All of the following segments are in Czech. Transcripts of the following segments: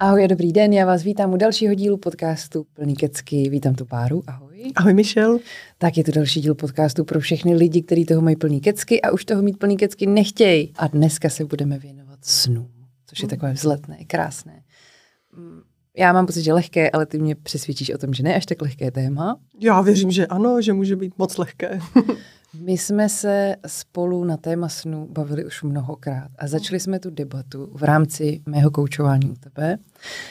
Ahoj dobrý den, já vás vítám u dalšího dílu podcastu Plný kecky. Vítám tu páru, ahoj. Ahoj Michel. Tak je to další díl podcastu pro všechny lidi, kteří toho mají plný kecky a už toho mít plný kecky nechtějí. A dneska se budeme věnovat snu, což je mm. takové vzletné, krásné. Mm, já mám pocit, že lehké, ale ty mě přesvědčíš o tom, že ne až tak lehké téma. Já věřím, že ano, že může být moc lehké. My jsme se spolu na téma snu bavili už mnohokrát a začali jsme tu debatu v rámci mého koučování u tebe.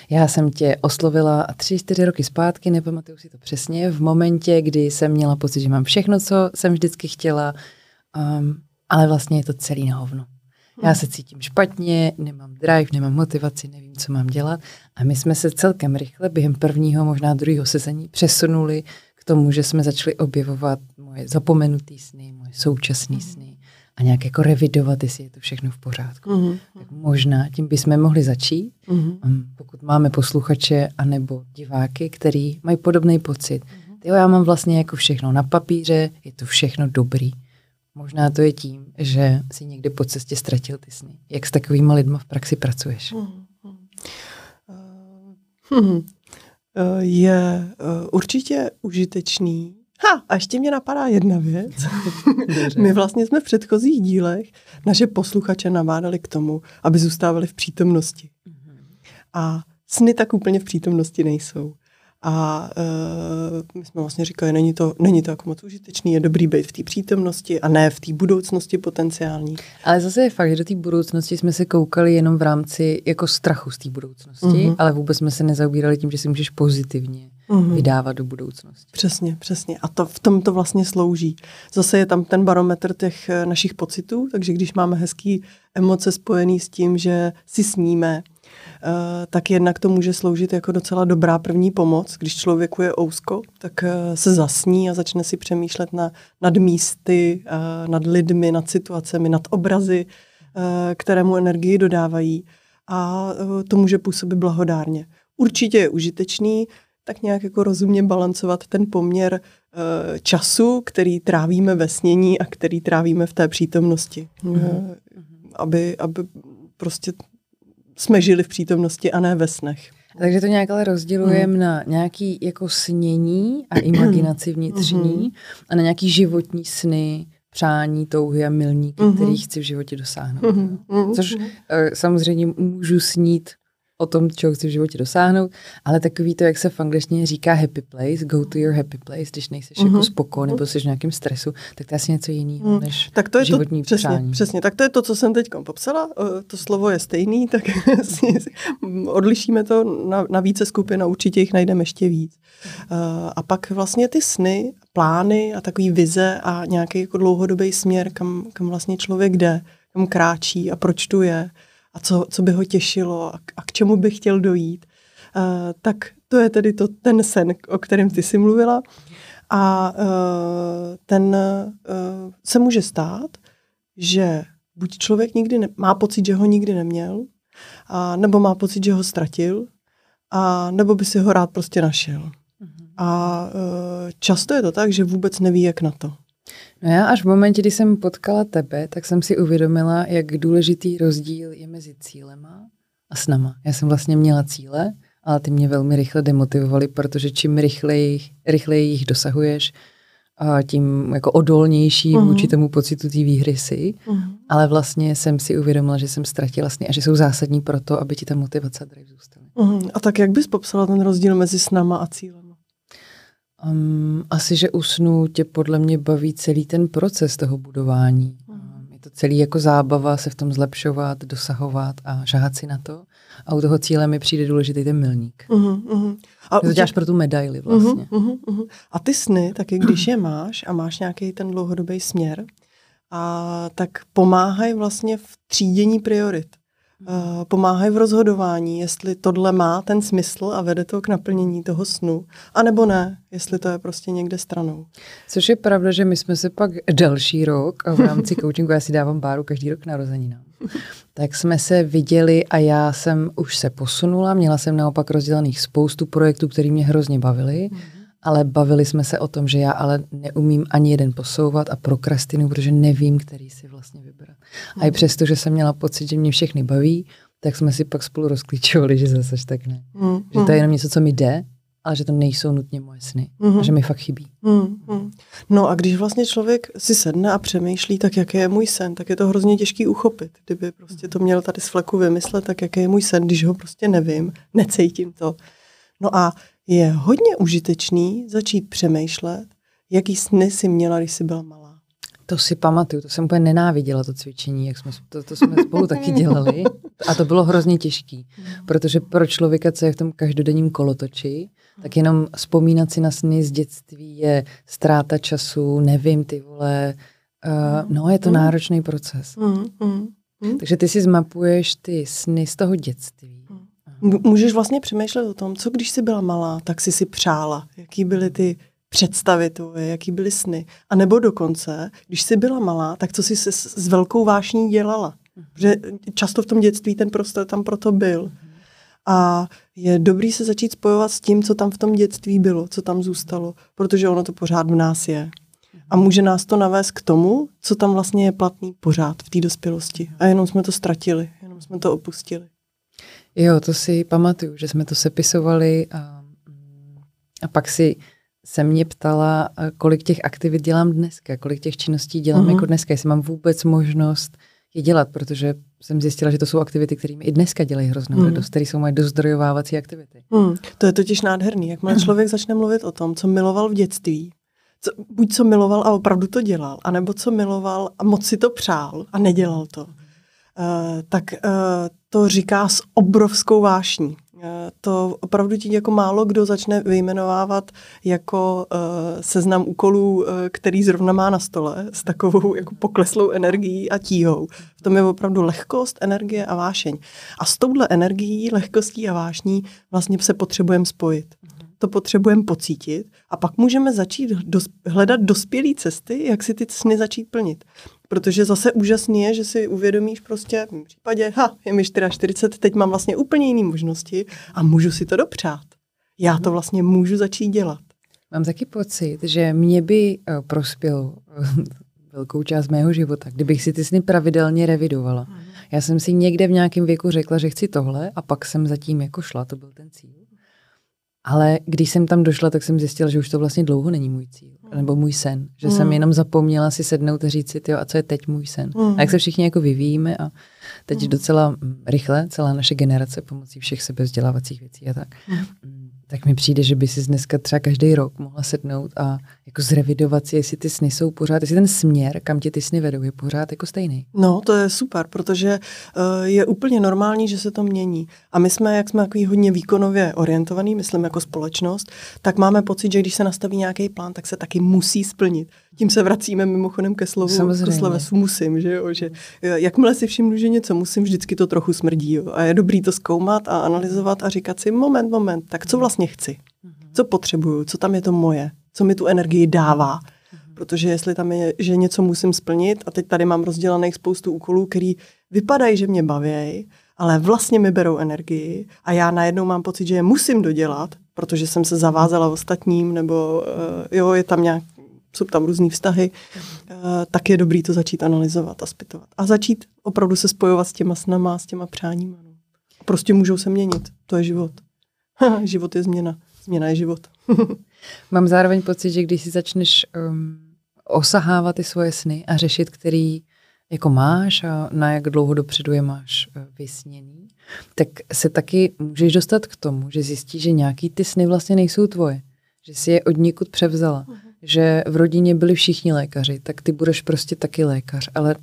Já jsem tě oslovila tři, čtyři roky zpátky, nepamatuju si to přesně, v momentě, kdy jsem měla pocit, že mám všechno, co jsem vždycky chtěla, um, ale vlastně je to celý na hovno. Já se cítím špatně, nemám drive, nemám motivaci, nevím, co mám dělat. A my jsme se celkem rychle během prvního, možná druhého sezení přesunuli tomu, že jsme začali objevovat moje zapomenutý sny, moje současné mm. sny a nějak jako revidovat, jestli je to všechno v pořádku. Mm. Tak možná tím bychom mohli začít, mm. pokud máme posluchače anebo diváky, který mají podobný pocit. Mm. Tyjo, já mám vlastně jako všechno na papíře, je to všechno dobrý. Možná to je tím, že si někde po cestě ztratil ty sny. Jak s takovými lidmi v praxi pracuješ? Mm. Uh, hmm. Eh, je eh, určitě užitečný. Ha, a ještě mě napadá jedna věc. My vlastně jsme v předchozích dílech naše posluchače navádali k tomu, aby zůstávali v přítomnosti. Mhm. A sny tak úplně v přítomnosti nejsou. A uh, my jsme vlastně říkali, není to, není to jako moc užitečný, je dobrý být v té přítomnosti a ne v té budoucnosti potenciální. Ale zase je fakt, že do té budoucnosti jsme se koukali jenom v rámci jako strachu z té budoucnosti, uh-huh. ale vůbec jsme se nezaobírali tím, že si můžeš pozitivně uh-huh. vydávat do budoucnosti. Přesně, přesně. A to v tom to vlastně slouží. Zase je tam ten barometr těch eh, našich pocitů, takže když máme hezký emoce spojený s tím, že si sníme, tak jednak to může sloužit jako docela dobrá první pomoc. Když člověku je ousko, tak eh, se zasní a začne si přemýšlet na, nad místy, eh, nad lidmi, nad situacemi, nad obrazy, které mu energii dodávají. A to může působit blahodárně. Určitě je užitečný tak nějak jako rozumně balancovat ten poměr času, který trávíme ve snění a který trávíme v té přítomnosti. Mm-hmm. Aby, aby prostě jsme žili v přítomnosti a ne ve snech. Takže to nějak ale rozdělujeme mm. na nějaký jako snění a imaginaci vnitřní mm. a na nějaký životní sny, přání, touhy a milníky, mm. který chci v životě dosáhnout. Mm. Což uh, samozřejmě můžu snít o tom, čeho chci v životě dosáhnout, ale takový to, jak se v angličtině říká happy place, go to your happy place, když nejseš mm-hmm. jako mhm. spoko nebo jsi v nějakém stresu, tak to je asi něco jiného mm. než tak to je životní to, přesně, přání. Přesně, tak to je to, co jsem teď popsala, to slovo je stejný, tak odlišíme to na, na více skupin a určitě jich najdeme ještě víc. Uh, a pak vlastně ty sny, plány a takový vize a nějaký jako dlouhodobý směr, kam, kam vlastně člověk jde, kam kráčí a proč tu je, a co, co by ho těšilo a, a k čemu by chtěl dojít. Uh, tak to je tedy to, ten sen, o kterém ty jsi mluvila. A uh, ten uh, se může stát, že buď člověk nikdy ne, má pocit, že ho nikdy neměl, a, nebo má pocit, že ho ztratil, a nebo by si ho rád prostě našel. Mm-hmm. A uh, často je to tak, že vůbec neví, jak na to. No já až v momentě, kdy jsem potkala tebe, tak jsem si uvědomila, jak důležitý rozdíl je mezi cílema a snama. Já jsem vlastně měla cíle, ale ty mě velmi rychle demotivovaly, protože čím rychleji, rychleji jich dosahuješ, a tím jako odolnější uh-huh. vůči tomu pocitu té výhry si. Uh-huh. Ale vlastně jsem si uvědomila, že jsem ztratila sny a že jsou zásadní pro to, aby ti ta motivace a drive zůstaly. Uh-huh. A tak jak bys popsala ten rozdíl mezi snama a cílem? Um, asi, že usnu tě podle mě baví celý ten proces toho budování. Um, je to celý jako zábava se v tom zlepšovat, dosahovat a žáhat si na to. A u toho cíle mi přijde důležitý ten milník. Uh-huh, uh-huh. A to děláš pro tu medaili vlastně. Uh-huh, uh-huh. A ty sny, taky když je máš a máš nějaký ten dlouhodobý směr, a tak pomáhají vlastně v třídění priorit. Uh, pomáhají v rozhodování, jestli tohle má ten smysl a vede to k naplnění toho snu, anebo ne, jestli to je prostě někde stranou. Což je pravda, že my jsme se pak další rok a v rámci coachingu, já si dávám báru každý rok narozeninám, tak jsme se viděli a já jsem už se posunula, měla jsem naopak rozdělených spoustu projektů, které mě hrozně bavily. Mm ale bavili jsme se o tom, že já ale neumím ani jeden posouvat a prokrastinu, protože nevím, který si vlastně vybrat. A i mhm. přesto, že jsem měla pocit, že mě všechny baví, tak jsme si pak spolu rozklíčovali, že zase tak ne. Mm, že to je jenom něco, co mi jde, ale že to nejsou nutně moje sny. Mm-hmm. A že mi fakt chybí. Mm-hmm. No a když vlastně člověk si sedne a přemýšlí, tak jaký je můj sen, tak je to hrozně těžký uchopit. Kdyby prostě to měl tady z fleku vymyslet, tak jaký je můj sen, když ho prostě nevím, necítím to. No a je hodně užitečný začít přemýšlet, jaký sny si měla, když jsi byla malá. To si pamatuju, to jsem úplně nenáviděla, to cvičení, jak jsme, to, to jsme spolu taky dělali. A to bylo hrozně těžký, protože pro člověka, co je v tom každodenním kolotoči, tak jenom vzpomínat si na sny z dětství je ztráta času, nevím, ty vole. Uh, no, je to náročný proces. Takže ty si zmapuješ ty sny z toho dětství. Můžeš vlastně přemýšlet o tom, co když jsi byla malá, tak jsi si přála. Jaký byly ty představy tvoje, jaký byly sny. A nebo dokonce, když jsi byla malá, tak co jsi s, s velkou vášní dělala. Protože často v tom dětství ten prostor tam proto byl. A je dobrý se začít spojovat s tím, co tam v tom dětství bylo, co tam zůstalo, protože ono to pořád v nás je. A může nás to navést k tomu, co tam vlastně je platný pořád v té dospělosti. A jenom jsme to ztratili, jenom jsme to opustili. Jo, to si pamatuju, že jsme to sepisovali a, a pak si se mě ptala, kolik těch aktivit dělám dneska, kolik těch činností dělám mm-hmm. jako dneska, jestli mám vůbec možnost je dělat, protože jsem zjistila, že to jsou aktivity, kterými i dneska dělají hroznou mm. radost, které jsou moje dozdrojovávací aktivity. Mm. To je totiž nádherný. Jak má člověk začne mluvit o tom, co miloval v dětství, co, buď co miloval a opravdu to dělal, anebo co miloval a moc si to přál a nedělal to, tak uh, to říká s obrovskou vášní. Eh, to opravdu ti jako málo kdo začne vyjmenovávat jako seznam úkolů, který zrovna má na stole s takovou jako pokleslou energií a tíhou. V tom je opravdu lehkost, energie a vášeň. A s touhle energií, lehkostí a vášní vlastně se potřebujeme spojit. To potřebujeme pocítit a pak můžeme začít dos- hledat dospělé cesty, jak si ty sny začít plnit. Protože zase úžasný je, že si uvědomíš prostě v případě, ha, je mi 44, teď mám vlastně úplně jiné možnosti a můžu si to dopřát. Já to vlastně můžu začít dělat. Mám taky pocit, že mě by prospělo uh, velkou část mého života, kdybych si ty sny pravidelně revidovala. Já jsem si někde v nějakém věku řekla, že chci tohle a pak jsem zatím jako šla, to byl ten cíl. Ale když jsem tam došla, tak jsem zjistila, že už to vlastně dlouho není můj cíl, nebo můj sen. Že mm. jsem jenom zapomněla si sednout a říct si, tyjo, a co je teď můj sen. Mm. A jak se všichni jako vyvíjíme a teď mm. docela rychle, celá naše generace pomocí všech sebevzdělávacích věcí a tak, mm tak mi přijde, že by si dneska třeba každý rok mohla sednout a jako zrevidovat si, jestli ty sny jsou pořád, jestli ten směr, kam tě ty sny vedou, je pořád jako stejný. No, to je super, protože uh, je úplně normální, že se to mění. A my jsme, jak jsme takový hodně výkonově orientovaný, myslím jako společnost, tak máme pocit, že když se nastaví nějaký plán, tak se taky musí splnit. Tím se vracíme mimochodem ke slovu, Samozřejmě. ke slovesu musím, že jo, že eh, jakmile si všimnu, že něco musím, vždycky to trochu smrdí, jo. A je dobrý to zkoumat a analyzovat a říkat si, moment, moment, tak co vlastně chci? Co potřebuju? Co tam je to moje? Co mi tu energii dává? Protože jestli tam je, že něco musím splnit a teď tady mám rozdělaných spoustu úkolů, který vypadají, že mě baví, ale vlastně mi berou energii a já najednou mám pocit, že je musím dodělat, protože jsem se zavázala ostatním, nebo uh, jo, je tam nějak, jsou tam různý vztahy, uh, tak je dobrý to začít analyzovat a zpytovat. A začít opravdu se spojovat s těma snama, s těma přáníma. No. Prostě můžou se měnit. To je život. život je změna. Změna je život. Mám zároveň pocit, že když si začneš um, osahávat ty svoje sny a řešit, který jako máš a na jak dlouho dopředu je máš uh, vysněný, tak se taky můžeš dostat k tomu, že zjistíš, že nějaký ty sny vlastně nejsou tvoje. Že si je od někud převzala. Uh-huh. Že v rodině byli všichni lékaři, tak ty budeš prostě taky lékař. Ale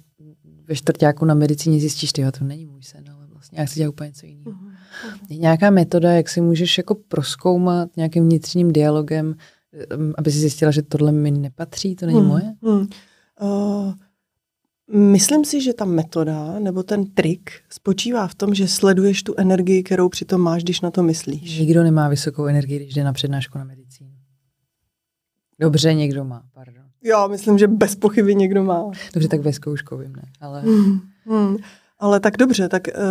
ve čtvrtáku na medicíně zjistíš, že to není můj sen, ale vlastně já chci dělat úplně něco jiného. Uh-huh. Je nějaká metoda, jak si můžeš jako proskoumat nějakým vnitřním dialogem, aby si zjistila, že tohle mi nepatří, to není hmm, moje? Hmm. Uh, myslím si, že ta metoda nebo ten trik spočívá v tom, že sleduješ tu energii, kterou přitom máš, když na to myslíš. Nikdo nemá vysokou energii, když jde na přednášku na medicínu. Dobře, někdo má, pardon. Já myslím, že bez pochyby někdo má. Dobře, tak ve zkouškovým ne, ale... Hmm, hmm. Ale tak dobře, tak uh,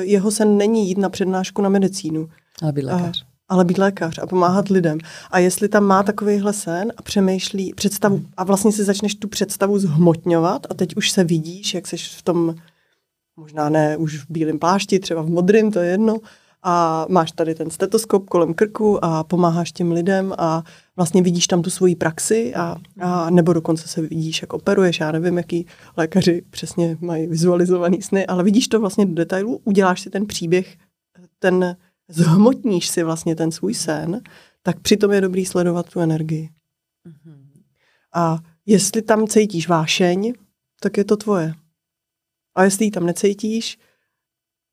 jeho sen není jít na přednášku na medicínu. Ale být lékař. A, ale být lékař a pomáhat lidem. A jestli tam má takovýhle sen a přemýšlí představu a vlastně si začneš tu představu zhmotňovat a teď už se vidíš, jak jsi v tom možná ne už v bílém plášti, třeba v modrém, to je jedno, a máš tady ten stetoskop kolem krku a pomáháš těm lidem a vlastně vidíš tam tu svoji praxi a, a nebo dokonce se vidíš, jak operuješ, já nevím, jaký lékaři přesně mají vizualizovaný sny, ale vidíš to vlastně do detailu, uděláš si ten příběh, ten zhmotníš si vlastně ten svůj sen, tak přitom je dobrý sledovat tu energii. Mm-hmm. A jestli tam cítíš vášeň, tak je to tvoje. A jestli ji tam necítíš,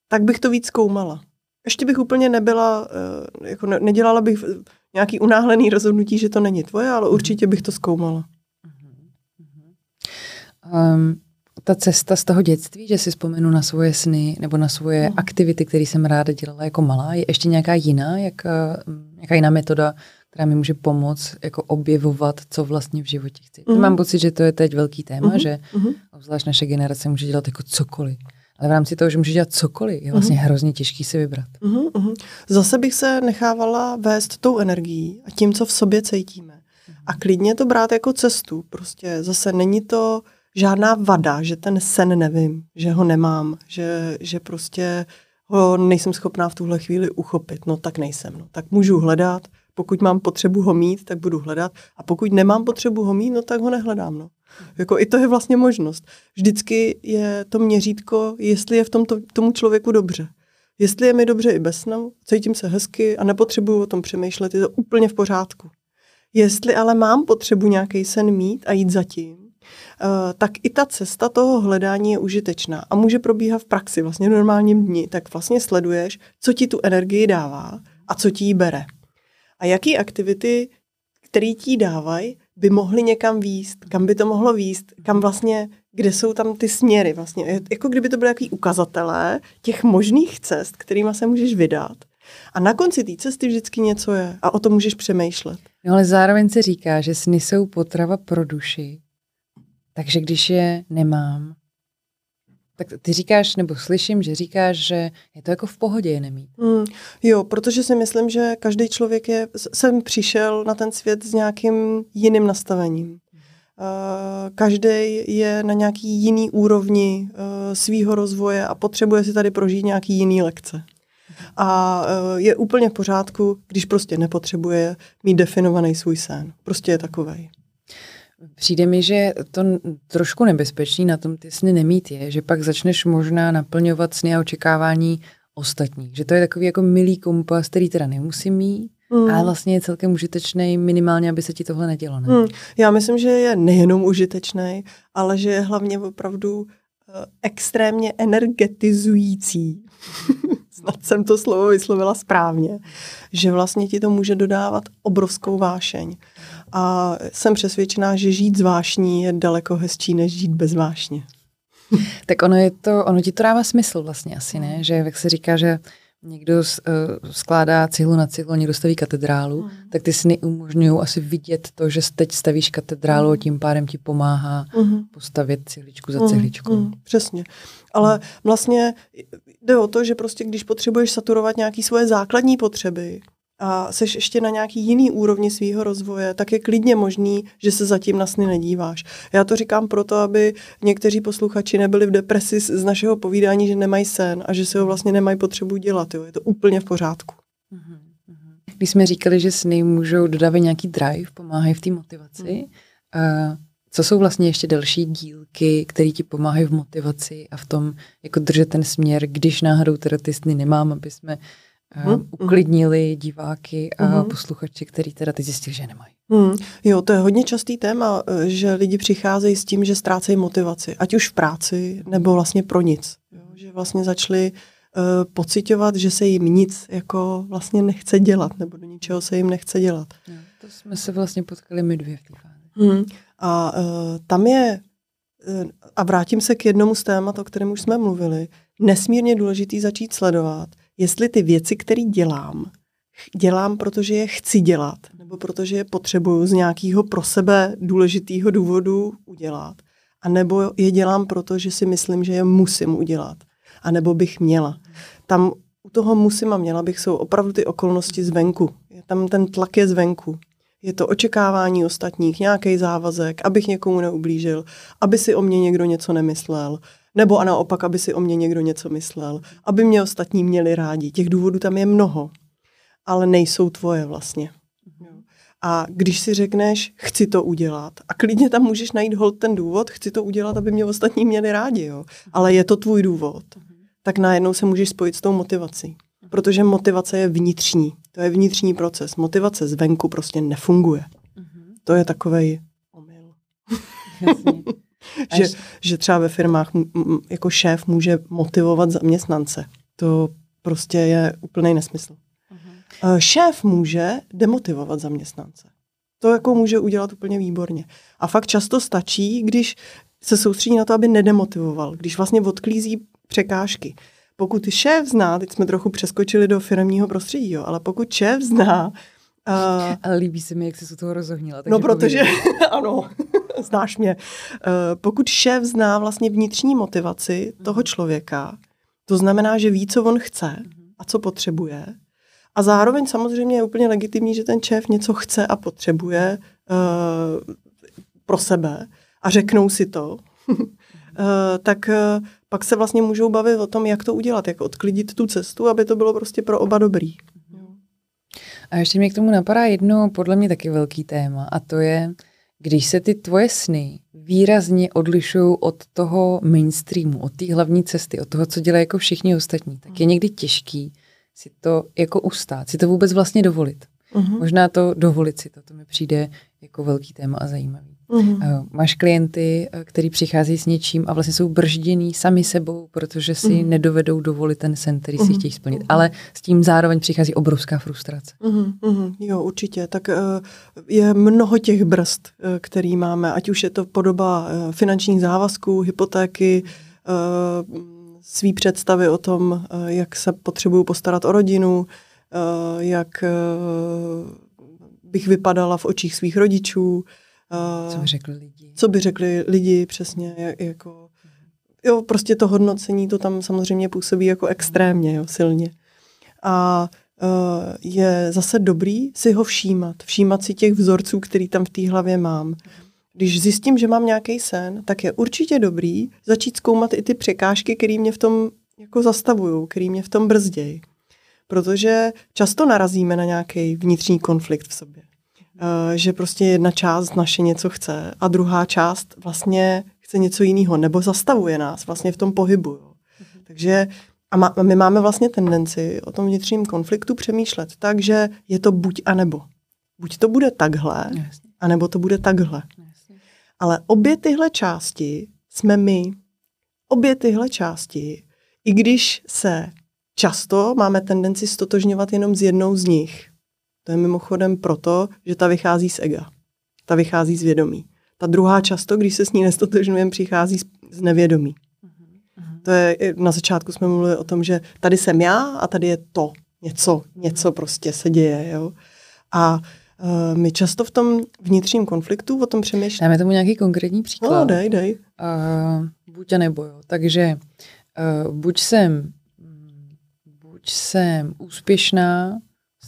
tak bych to víc zkoumala. Ještě bych úplně nebyla, eh, jako ne, nedělala bych nějaký unáhlený rozhodnutí, že to není tvoje, ale určitě bych to zkoumala. Um, ta cesta z toho dětství, že si vzpomenu na svoje sny nebo na svoje mm. aktivity, které jsem ráda dělala jako malá, je ještě nějaká jiná, jak, nějaká jiná metoda, která mi může pomoct jako objevovat, co vlastně v životě chci. Mm. Mám pocit, že to je teď velký téma, mm. že mm. obzvlášť naše generace může dělat jako cokoliv. Ale v rámci toho, že může dělat cokoliv, je vlastně mm. hrozně těžký si vybrat. Mm, mm. Zase bych se nechávala vést tou energií a tím, co v sobě cítíme. Mm. A klidně to brát jako cestu. Prostě zase není to žádná vada, že ten sen nevím, že ho nemám, že, že prostě ho nejsem schopná v tuhle chvíli uchopit. No tak nejsem. No. Tak můžu hledat, pokud mám potřebu ho mít, tak budu hledat. A pokud nemám potřebu ho mít, no tak ho nehledám. No. Jako i to je vlastně možnost. Vždycky je to měřítko, jestli je v tom tomu člověku dobře. Jestli je mi dobře i bez snu, cítím se hezky a nepotřebuju o tom přemýšlet, je to úplně v pořádku. Jestli ale mám potřebu nějaký sen mít a jít za tím, Uh, tak i ta cesta toho hledání je užitečná a může probíhat v praxi, vlastně v normálním dni, tak vlastně sleduješ, co ti tu energii dává a co ti ji bere. A jaký aktivity, které ti dávají, by mohly někam výst, kam by to mohlo výst, kam vlastně, kde jsou tam ty směry vlastně. Jako kdyby to byly jaký ukazatelé těch možných cest, kterými se můžeš vydat. A na konci té cesty vždycky něco je a o tom můžeš přemýšlet. No ale zároveň se říká, že sny jsou potrava pro duši. Takže když je nemám, tak ty říkáš, nebo slyším, že říkáš, že je to jako v pohodě je nemít. Mm, jo, protože si myslím, že každý člověk je, jsem přišel na ten svět s nějakým jiným nastavením. Uh, každý je na nějaký jiný úrovni uh, svýho rozvoje a potřebuje si tady prožít nějaký jiný lekce. A uh, je úplně v pořádku, když prostě nepotřebuje mít definovaný svůj sen. Prostě je takovej. Přijde mi, že to trošku nebezpečný na tom ty sny nemít je, že pak začneš možná naplňovat sny a očekávání ostatních. Že to je takový jako milý kompas, který teda nemusí mít, mm. ale vlastně je celkem užitečný minimálně, aby se ti tohle nedělo. Ne? Mm. Já myslím, že je nejenom užitečný, ale že je hlavně opravdu extrémně energetizující. Snad jsem to slovo vyslovila správně. Že vlastně ti to může dodávat obrovskou vášeň. A jsem přesvědčená, že žít z vášní je daleko hezčí, než žít bez vášně. tak ono, je to, ono ti to dává smysl vlastně asi, ne? Že jak se říká, že někdo uh, skládá cihlu na cihlu, někdo staví katedrálu, mm. tak ty sny umožňují asi vidět to, že teď stavíš katedrálu a tím pádem ti pomáhá mm. postavit cihličku za mm. cihličkou. Mm. Přesně. Ale mm. vlastně jde o to, že prostě když potřebuješ saturovat nějaké svoje základní potřeby, a seš ještě na nějaký jiný úrovni svého rozvoje, tak je klidně možný, že se zatím na sny nedíváš. Já to říkám proto, aby někteří posluchači nebyli v depresi z našeho povídání, že nemají sen a že se ho vlastně nemají potřebu dělat. Jo. Je to úplně v pořádku. Mhm, mhm. Když jsme říkali, že sny můžou dodávat nějaký drive, pomáhají v té motivaci, mm. co jsou vlastně ještě další dílky, které ti pomáhají v motivaci a v tom, jako držet ten směr, když náhodou teda ty sny nemám, aby jsme hmm. uklidnili diváky a hmm. posluchači, který teda teď zjistili, že nemají. Hmm. Jo, to je hodně častý téma, eh, že lidi přicházejí s tím, že ztrácejí motivaci, ať už v práci, nebo vlastně pro nic. Jo, že vlastně začali uh, pocitovat, že se jim nic jako vlastně nechce dělat, nebo do ničeho se jim nechce dělat. Jo, to jsme se vlastně potkali my dvě v té hmm. A uh, tam je, uh, a vrátím se k jednomu z témat, o kterém už jsme mluvili, nesmírně důležitý začít sledovat, jestli ty věci, které dělám, dělám, protože je chci dělat, nebo protože je potřebuju z nějakého pro sebe důležitého důvodu udělat, a nebo je dělám proto, že si myslím, že je musím udělat, a nebo bych měla. Tam u toho musím a měla bych jsou opravdu ty okolnosti zvenku. Je tam ten tlak je zvenku. Je to očekávání ostatních, nějaký závazek, abych někomu neublížil, aby si o mě někdo něco nemyslel, Nebo a naopak, aby si o mě někdo něco myslel. Aby mě ostatní měli rádi. Těch důvodů tam je mnoho. Ale nejsou tvoje vlastně. A když si řekneš, chci to udělat, a klidně tam můžeš najít hold ten důvod, chci to udělat, aby mě ostatní měli rádi, jo. Ale je to tvůj důvod, tak najednou se můžeš spojit s tou motivací. Protože motivace je vnitřní. To je vnitřní proces. Motivace zvenku prostě nefunguje. To je takovej omyl. že, že třeba ve firmách jako šéf může motivovat zaměstnance. To prostě je úplný nesmysl. Uh-huh. Šéf může demotivovat zaměstnance. To jako může udělat úplně výborně. A fakt často stačí, když se soustředí na to, aby nedemotivoval, když vlastně odklízí překážky. Pokud šéf zná, teď jsme trochu přeskočili do firmního prostředí, jo, ale pokud šéf zná Uh, ale líbí se mi, jak jsi se toho rozohnila. No, protože, ano, znáš mě. Uh, pokud šéf zná vlastně vnitřní motivaci toho mhm. člověka, to znamená, že ví, co on chce a co potřebuje. A zároveň samozřejmě je úplně legitimní, že ten šéf něco chce a potřebuje uh, pro sebe a řeknou si to, uh, tak uh, pak se vlastně můžou bavit o tom, jak to udělat, jak odklidit tu cestu, aby to bylo prostě pro oba dobrý. A ještě mě k tomu napadá jedno podle mě taky velký téma a to je, když se ty tvoje sny výrazně odlišují od toho mainstreamu, od té hlavní cesty, od toho, co dělají jako všichni ostatní, tak je někdy těžký si to jako ustát, si to vůbec vlastně dovolit. Uh-huh. Možná to dovolit si to, to mi přijde jako velký téma a zajímavý. Uh-huh. Máš klienty, eh, který přichází s něčím a vlastně jsou brždění sami sebou, protože si uh-huh. nedovedou dovolit ten sen, který uh-huh. si chtějí splnit. Ale s tím zároveň přichází obrovská frustrace. Uh-huh. Jo, určitě. Tak uh, je mnoho těch brzd, který máme, ať už je to podoba finančních závazků, hypotéky, svý představy o tom, jak se potřebuju postarat o rodinu, jak bych vypadala v očích svých rodičů, co by řekli lidi? Co by řekli lidi, přesně, jak, jako, jo, prostě to hodnocení, to tam samozřejmě působí jako extrémně, jo, silně. A uh, je zase dobrý si ho všímat, všímat si těch vzorců, který tam v té hlavě mám. Když zjistím, že mám nějaký sen, tak je určitě dobrý začít zkoumat i ty překážky, které mě v tom jako zastavují, které mě v tom brzdějí. Protože často narazíme na nějaký vnitřní konflikt v sobě. Eh, že prostě jedna část naše něco chce a druhá část vlastně chce něco jiného, nebo zastavuje nás vlastně v tom pohybu. Jo. Mhm. Takže a má, my máme vlastně tendenci o tom vnitřním konfliktu přemýšlet tak, že je to buď a nebo. Buď to bude takhle, Jasně. anebo to bude takhle. Jasně. Ale obě tyhle části jsme my. Obě tyhle části, i když se často máme tendenci stotožňovat jenom z jednou z nich, to je mimochodem proto, že ta vychází z ega. Ta vychází z vědomí. Ta druhá často, když se s ní nestotožňujeme, přichází z nevědomí. Mhm. To je, na začátku jsme mluvili o tom, že tady jsem já a tady je to. Něco, něco prostě se děje. Jo? A uh, my často v tom vnitřním konfliktu o tom přemýšlíme. Dáme tomu nějaký konkrétní příklad. No, dej, dej. Uh, buď a nebo jo. Takže uh, buď jsem buď jsem úspěšná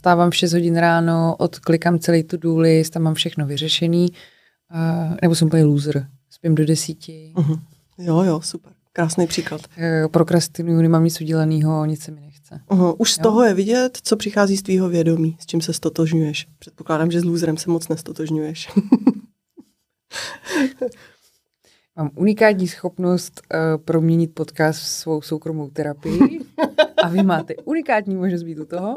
Stávám v 6 hodin ráno, odklikám celý tu do list, tam mám všechno vyřešený, uh, nebo jsem úplně loser, spím do desíti. Uh-huh. Jo, jo, super. Krásný příklad. Uh, prokrastinuju, nemám nic udělaného, nic se mi nechce. Uh-huh. Už z jo? toho je vidět, co přichází z tvýho vědomí, s čím se stotožňuješ. Předpokládám, že s loserem se moc nestotožňuješ. Mám unikátní schopnost uh, proměnit podcast v svou soukromou terapii a vy máte unikátní možnost být u toho.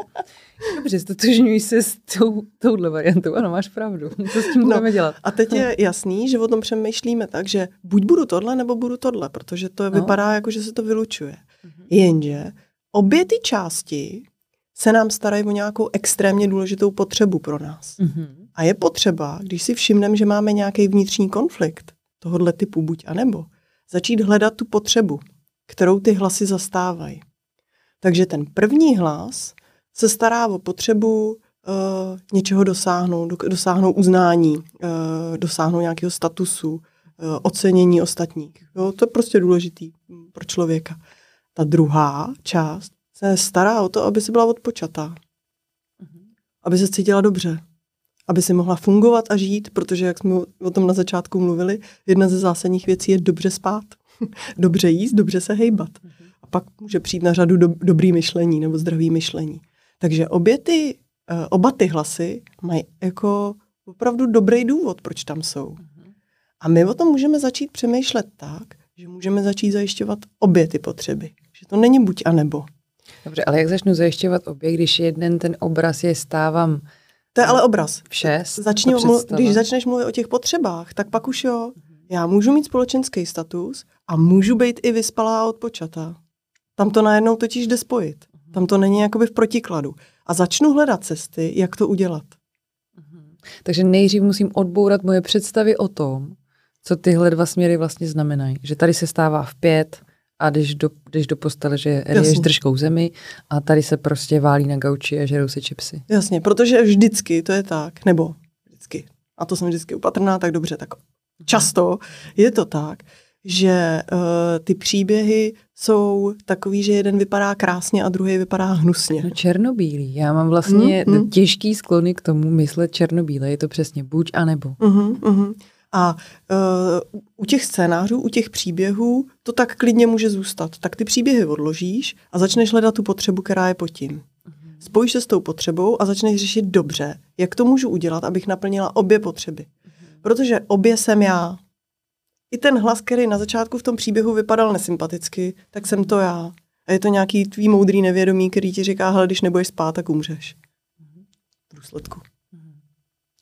Dobře, stotožňuji se s tou, touhle variantou. Ano, máš pravdu. Co s tím no, budeme dělat? A teď je jasný, že o tom přemýšlíme tak, že buď budu tohle, nebo budu tohle, protože to no. vypadá jako, že se to vylučuje. Mm-hmm. Jenže obě ty části se nám starají o nějakou extrémně důležitou potřebu pro nás. Mm-hmm. A je potřeba, když si všimneme, že máme nějaký vnitřní konflikt, tohohle typu buď a nebo, začít hledat tu potřebu, kterou ty hlasy zastávají. Takže ten první hlas se stará o potřebu uh, něčeho dosáhnout, dosáhnout uznání, uh, dosáhnout nějakého statusu, uh, ocenění ostatních. Jo, to je prostě důležitý pro člověka. Ta druhá část se stará o to, aby si byla odpočatá. Mhm. Aby se cítila dobře aby si mohla fungovat a žít, protože, jak jsme o tom na začátku mluvili, jedna ze zásadních věcí je dobře spát. dobře jíst, dobře se hejbat. A pak může přijít na řadu do, dobrý myšlení nebo zdravý myšlení. Takže obě ty, uh, oba ty hlasy mají jako opravdu dobrý důvod, proč tam jsou. A my o tom můžeme začít přemýšlet tak, že můžeme začít zajišťovat obě ty potřeby. Že to není buď a nebo. Dobře, ale jak začnu zajišťovat obě, když jeden ten obraz je stávám To je ale obraz. v šest? Začni, ta mlu- představa. když začneš mluvit o těch potřebách, tak pak už jo. Já můžu mít společenský status a můžu být i vyspalá a odpočatá. Tam to najednou totiž jde spojit. Tam to není jakoby v protikladu. A začnu hledat cesty, jak to udělat. Takže nejdřív musím odbourat moje představy o tom, co tyhle dva směry vlastně znamenají. Že tady se stává v pět a jdeš do, jdeš do postele, že Jasně. držkou zemi a tady se prostě válí na gauči a žerou se čipsy. Jasně, protože vždycky to je tak, nebo vždycky, a to jsem vždycky upatrná, tak dobře, tak často je to tak, že uh, ty příběhy jsou takový, že jeden vypadá krásně a druhý vypadá hnusně. No černobílý. Já mám vlastně Mm, mm. těžký sklony k tomu myslet černobíle. Je to přesně buď a nebo. Uh-huh, uh-huh. A uh, u těch scénářů, u těch příběhů, to tak klidně může zůstat. Tak ty příběhy odložíš a začneš hledat tu potřebu, která je pod tím. Spojíš se s tou potřebou a začneš řešit dobře, jak to můžu udělat, abych naplnila obě potřeby. Protože obě jsem já. I ten hlas, který na začátku v tom příběhu vypadal nesympaticky, tak jsem to já. A je to nějaký tvý moudrý nevědomí, který ti říká, hele, když nebudeš spát, tak umřeš. V důsledku.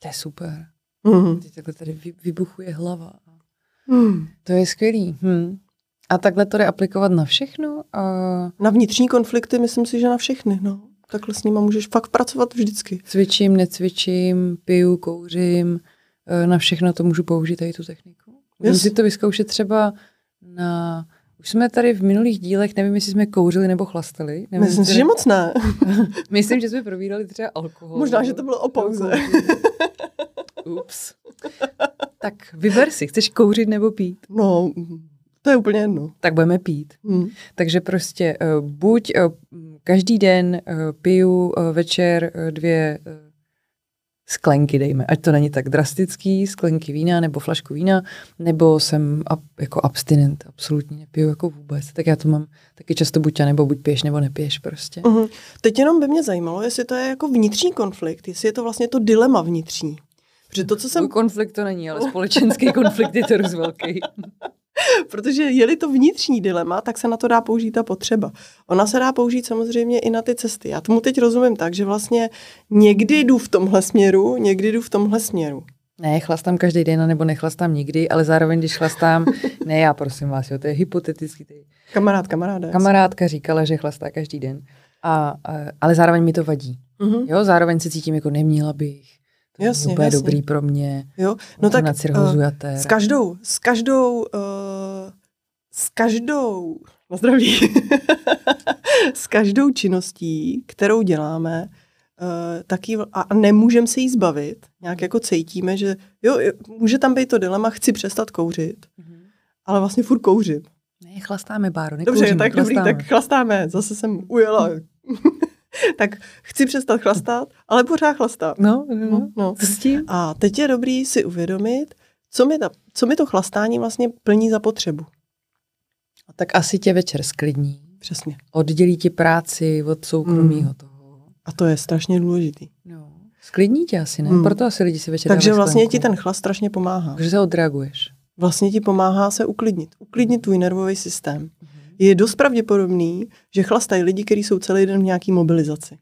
To je super. Mhm. Teď takhle tady vy- vybuchuje hlava. Hmm. To je skvělý. Hm. A takhle to jde aplikovat na všechno? A Na vnitřní konflikty myslím si, že na všechny. No. Takhle s nima můžeš fakt pracovat vždycky. cvičím, necvičím, piju, kouřím, eh, na všechno to můžu použít tady tu techniku. Můžu Yes. si to vyzkoušet třeba na... Už jsme tady v minulých dílech, nevím, jestli jsme kouřili nebo chlastali. Nevím, Myslím si, že moc ne. Myslím, že jsme probírali třeba alkohol. Možná, že to bylo o pauze. Ups. tak vyber si, chceš kouřit nebo pít? No, to je úplně jedno. Tak budeme pít. Hm. Takže prostě uh, buď uh, každý den uh, piju uh, večer uh, dvě uh, sklenky, dejme, ať to není tak drastický, sklenky vína nebo flašku vína, nebo jsem ab, jako abstinent, absolutně nepiju jako vůbec. Tak já to mám taky často buď a nebo buď piješ nebo nepiješ prostě. Mhm. Teď jenom by mě zajímalo, jestli to je jako vnitřní konflikt, jestli je to vlastně to dilema vnitřní. Protože to, co jsem, konflikt to není, ale společenský konflikt je to dost velký. protože je-li to vnitřní dilema, tak se na to dá použít ta potřeba. Ona se dá použít samozřejmě i na ty cesty. Já tomu teď rozumím tak, že vlastně někdy jdu v tomhle směru, někdy jdu v tomhle směru. Ne, chlastám každý den, nebo nechlastám nikdy, ale zároveň, když chlastám, ne já prosím vás, jo, to je hypotetický. Ty. Kamarád, kamaráde. Kamarádka říkala, že chlastá každý den, a, a, ale zároveň mi to vadí. Mhm. Jo, zároveň se cítím jako neměla bych. To Jasně, je úplně jasně. dobrý pro mě. Jo? No tak na eh, jater. s každou, s každou, uh, s každou, na zdraví, s každou činností, kterou děláme, uh, taky, v- a nemůžeme se jí zbavit, nějak jako cítíme, že jo, může tam být to dilema, chci přestat kouřit, Mhm. ale vlastně furt kouřím. Ne, chlastáme, Báro, Dobře, nekouříme, tak dobrý, chlastáme. tak chlastáme, zase jsem ujela. tak chci přestat chlastat, ale pořád chlastám. No, no, no. No. Co s tím? A teď je dobrý si uvědomit, co mi, ta, co mi to chlastání vlastně plní za potřebu. Tak asi tě večer sklidní. Přesně. Oddělí ti práci od soukromího Mm. toho. A to je strašně důležitý. No. Sklidní tě asi, ne? Mm. Proto asi lidi si večer Takže vlastně ti ten chlast strašně pomáhá. Takže se odreaguješ. Vlastně ti pomáhá se uklidnit. Uklidnit tvůj nervový systém. Je dost pravděpodobný, že chlastají lidi, kteří jsou celý den v nějaký mobilizaci.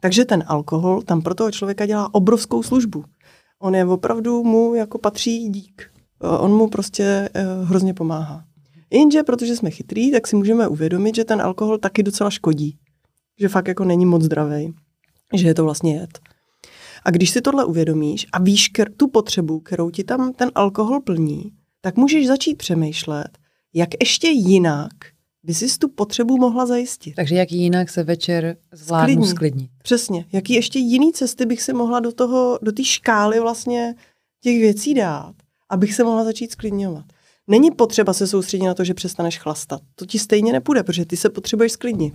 Takže ten alkohol tam pro toho člověka dělá obrovskou službu. On je opravdu mu jako patří dík. On mu prostě uh, hrozně pomáhá. Jenže, protože jsme chytrý, tak si můžeme uvědomit, že ten alkohol taky docela škodí. Že fakt jako není moc zdravý. Že je to vlastně jed. A když si tohle uvědomíš a víš tu potřebu, kterou ti tam ten alkohol plní, tak můžeš začít přemýšlet, jak ještě jinak by si tu potřebu mohla zajistit. Takže jak jinak se večer zvládnu Sklidní. sklidnit. Přesně. Jaký ještě jiný cesty bych si mohla do toho, do té škály vlastně těch věcí dát, abych se mohla začít sklidňovat. Není potřeba se soustředit na to, že přestaneš chlastat. To ti stejně nepůjde, protože ty se potřebuješ sklidnit.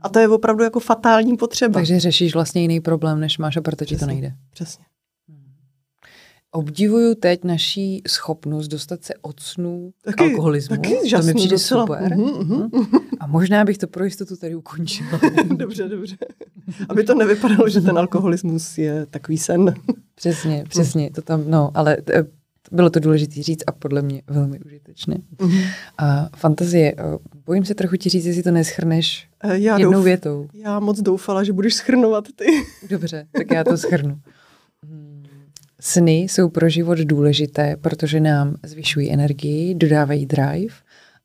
A to je opravdu jako fatální potřeba. Takže řešíš vlastně jiný problém, než máš a proto ti to Přesně. nejde. Přesně. Obdivuju teď naší schopnost dostat se od snů taky, k alkoholismu. Taky žasnu, to mi přijde docela. super. Uh-huh, uh-huh. A možná bych to pro jistotu tady ukončila. dobře, dobře. Aby to nevypadalo, že ten alkoholismus je takový sen. přesně, přesně. To tam, no, ale t- bylo to důležité říct a podle mě velmi užitečné. Uh-huh. A fantazie, bojím se trochu ti říct, jestli to neschrneš eh, já jednou douf, větou. Já moc doufala, že budeš schrnovat ty. Dobře, tak já to schrnu. Sny jsou pro život důležité, protože nám zvyšují energii, dodávají drive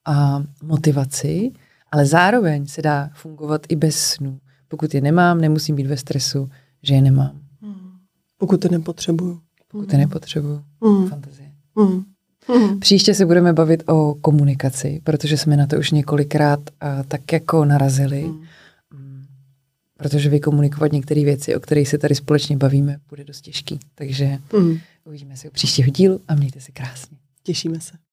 a motivaci, ale zároveň se dá fungovat i bez snů. Pokud je nemám, nemusím být ve stresu, že je nemám. Hmm. Pokud je nepotřebuju. Pokud je nepotřebuju. Hmm. Fantazie. Hmm. Hmm. Příště se budeme bavit o komunikaci, protože jsme na to už několikrát uh, tak jako narazili. Hmm. Protože vykomunikovat některé věci, o kterých se tady společně bavíme, bude dost těžký. Takže mm. uvidíme se u příštího dílu a mějte se krásně. Těšíme se.